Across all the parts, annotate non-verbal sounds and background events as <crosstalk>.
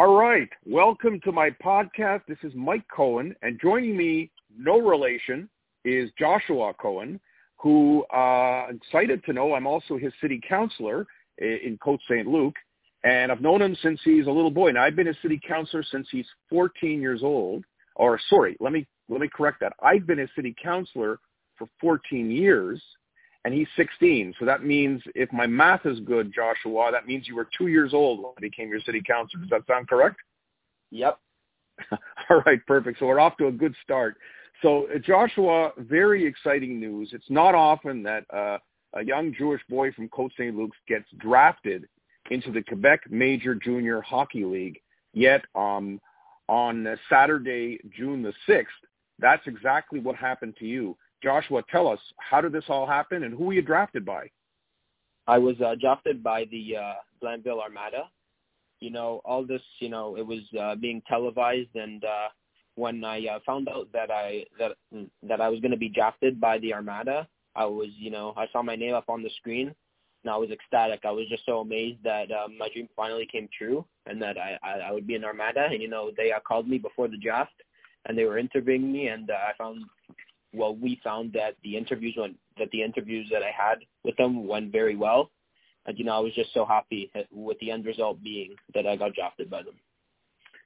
All right. Welcome to my podcast. This is Mike Cohen, and joining me, no relation, is Joshua Cohen, who uh, excited to know I'm also his city councilor in Côte St. Luc, and I've known him since he's a little boy. Now I've been a city councilor since he's 14 years old. Or sorry, let me let me correct that. I've been a city councilor for 14 years, and he's 16. So that means if my math is good, Joshua, that means you were two years old when I became your city councilor. Does that sound correct? Yep. <laughs> All right, perfect. So we're off to a good start. So uh, Joshua, very exciting news. It's not often that uh, a young Jewish boy from Côte St. Luc gets drafted into the Quebec Major Junior Hockey League. Yet um, on Saturday, June the 6th, that's exactly what happened to you. Joshua, tell us, how did this all happen and who were you drafted by? I was uh, drafted by the uh, Blainville Armada. You know, all this, you know, it was uh, being televised, and uh, when I uh, found out that I that that I was going to be drafted by the Armada, I was, you know, I saw my name up on the screen, and I was ecstatic. I was just so amazed that uh, my dream finally came true, and that I, I I would be in Armada. And you know, they uh, called me before the draft, and they were interviewing me, and uh, I found well, we found that the interviews went that the interviews that I had with them went very well. And you know, I was just so happy with the end result being that I got drafted by them.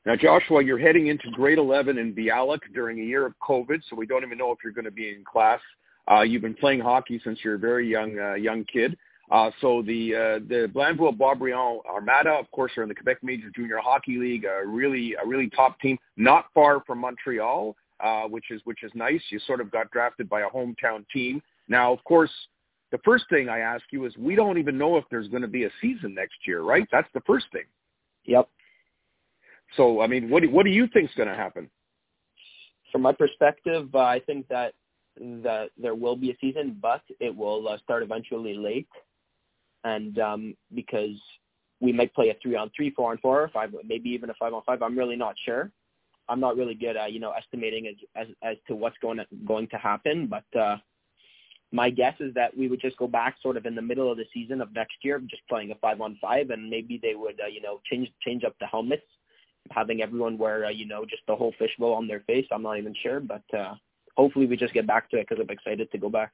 Now, Joshua, you're heading into grade 11 in Bialik during a year of COVID, so we don't even know if you're going to be in class. Uh, you've been playing hockey since you're a very young uh, young kid. Uh, so the uh, the Blainville Boisbriand Armada, of course, are in the Quebec Major Junior Hockey League, a really a really top team, not far from Montreal uh, which is which is nice. You sort of got drafted by a hometown team. Now, of course, the first thing I ask you is we don't even know if there's going to be a season next year, right? That's the first thing. Yep. So, I mean, what do, what do you think is going to happen? From my perspective, uh, I think that that there will be a season, but it will uh, start eventually late, and um, because we might play a three on three, four on four, or five, maybe even a five on five. I'm really not sure. I'm not really good at you know estimating as as, as to what's going to, going to happen, but uh, my guess is that we would just go back sort of in the middle of the season of next year, just playing a five on five, and maybe they would uh, you know change change up the helmets, having everyone wear uh, you know just the whole fishbowl on their face. I'm not even sure, but uh, hopefully we just get back to it because I'm excited to go back.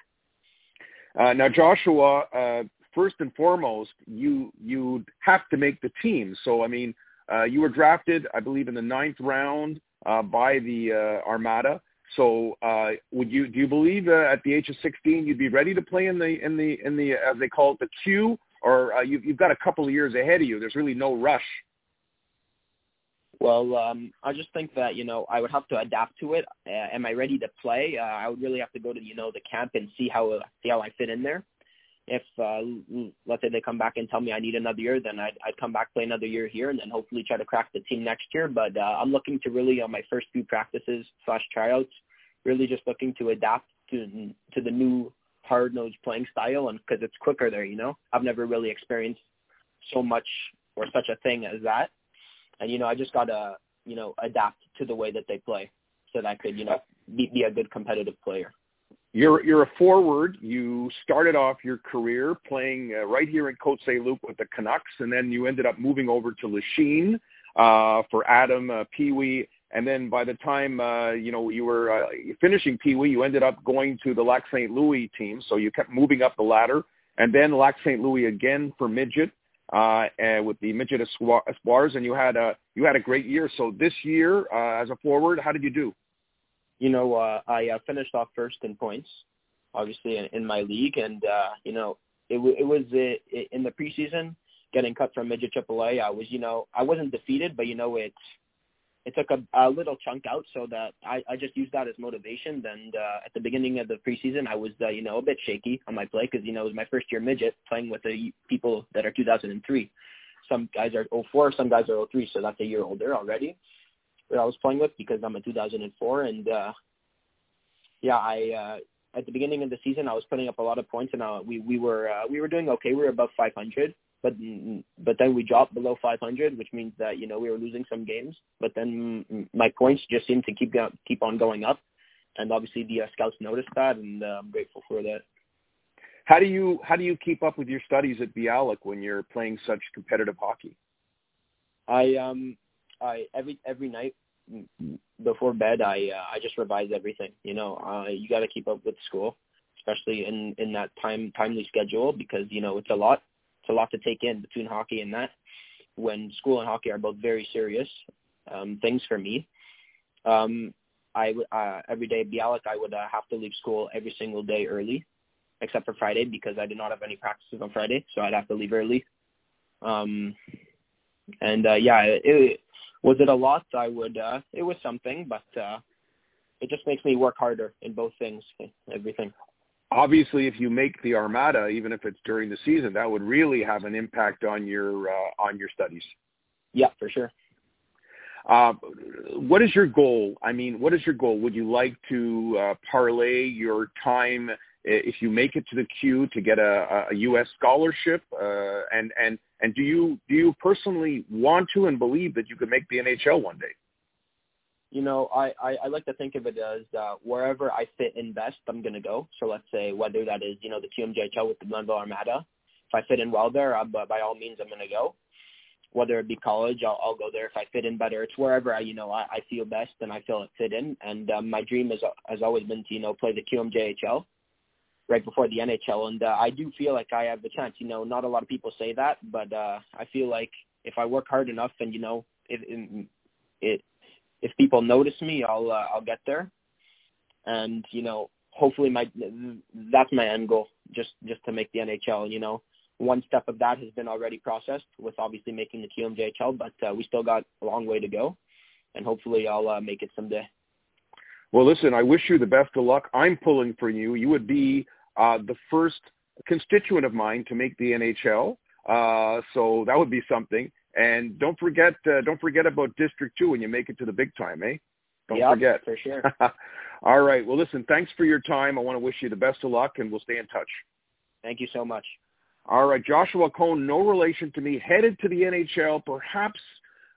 Uh, now, Joshua, uh, first and foremost, you you have to make the team. So, I mean, uh, you were drafted, I believe, in the ninth round uh, by the uh, Armada. So, uh, would you do you believe uh, at the age of 16 you'd be ready to play in the in the in the as they call it the queue, or uh, you've, you've got a couple of years ahead of you? There's really no rush. Well, um, I just think that you know I would have to adapt to it. Uh, am I ready to play? Uh, I would really have to go to you know the camp and see how see how I fit in there if uh, let's say they come back and tell me I need another year, then I'd, I'd come back play another year here and then hopefully try to crack the team next year. But uh, I'm looking to really on my first few practices slash tryouts, really just looking to adapt to to the new hard nosed playing style and because it's quicker there. You know, I've never really experienced so much or such a thing as that, and you know I just gotta you know adapt to the way that they play so that I could you know be, be a good competitive player you're you're a forward. You started off your career playing uh, right here in Côte St. Luc with the Canucks, and then you ended up moving over to Lachine uh, for Atom uh, Pee. And then by the time uh, you know you were uh, finishing Pee Wee, you ended up going to the Lac St. Louis team. So you kept moving up the ladder, and then Lac St. Louis again for midget uh, and with the midget espoirs, and you had a you had a great year. So this year, uh, as a forward, how did you do? You know, uh, I uh, finished off first in points, obviously in, in my league, and uh, you know, it, it was it, it, in the preseason getting cut from midget AAA. I was, you know, I wasn't defeated, but you know, it it took a, a little chunk out, so that I, I just used that as motivation. And uh, at the beginning of the preseason, I was, uh, you know, a bit shaky on my play because you know it was my first year midget playing with the people that are 2003. Some guys are 04, some guys are 03, so that's a year older already that I was playing with because I'm a 2004 and uh yeah, I uh at the beginning of the season I was putting up a lot of points and uh, we we were uh, we were doing okay. We were above 500, but but then we dropped below 500, which means that you know we were losing some games. But then my points just seemed to keep go- keep on going up, and obviously the uh, scouts noticed that, and uh, I'm grateful for that. How do you how do you keep up with your studies at Bialik when you're playing such competitive hockey? I um I every every night before bed, I uh, I just revise everything. You know, uh, you got to keep up with school, especially in in that time timely schedule because you know it's a lot. It's a lot to take in between hockey and that. When school and hockey are both very serious um, things for me, um, I uh, every day Bialik I would uh, have to leave school every single day early, except for Friday because I did not have any practices on Friday, so I'd have to leave early. Um, and uh, yeah, it, was it a lot? I would. Uh, it was something, but uh, it just makes me work harder in both things, everything. Obviously, if you make the Armada, even if it's during the season, that would really have an impact on your uh, on your studies. Yeah, for sure. Uh, what is your goal? I mean, what is your goal? Would you like to uh, parlay your time if you make it to the Q to get a, a U.S. scholarship? Uh, and and and do you do you personally want to and believe that you could make the NHL one day? You know, I, I, I like to think of it as uh, wherever I fit in best, I'm going to go. So let's say whether that is, you know, the QMJHL with the Blainville Armada. If I fit in well there, uh, by all means, I'm going to go whether it be college, I'll, I'll go there if I fit in better. It's wherever I, you know, I, I feel best and I feel it fit in. And um, my dream has has always been to, you know, play the QMJHL right before the NHL. And uh, I do feel like I have the chance. You know, not a lot of people say that, but uh, I feel like if I work hard enough and you know, if it, if people notice me, I'll uh, I'll get there. And you know, hopefully my that's my end goal, just just to make the NHL. You know, one step of that has been already processed with obviously making the QMJHL, but uh, we still got a long way to go, and hopefully I'll uh, make it someday. Well, listen, I wish you the best of luck. I'm pulling for you. You would be uh, the first constituent of mine to make the NHL, uh, so that would be something. And don't forget, uh, don't forget about District Two when you make it to the big time, eh? Don't yep, forget. for sure. <laughs> All right. Well, listen, thanks for your time. I want to wish you the best of luck, and we'll stay in touch. Thank you so much. All right, Joshua Cohen, no relation to me, headed to the NHL, perhaps,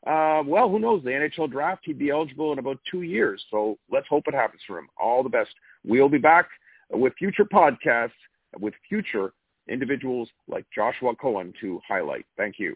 uh, well, who knows, the NHL draft, he'd be eligible in about two years. So let's hope it happens for him. All the best. We'll be back with future podcasts with future individuals like Joshua Cohen to highlight. Thank you.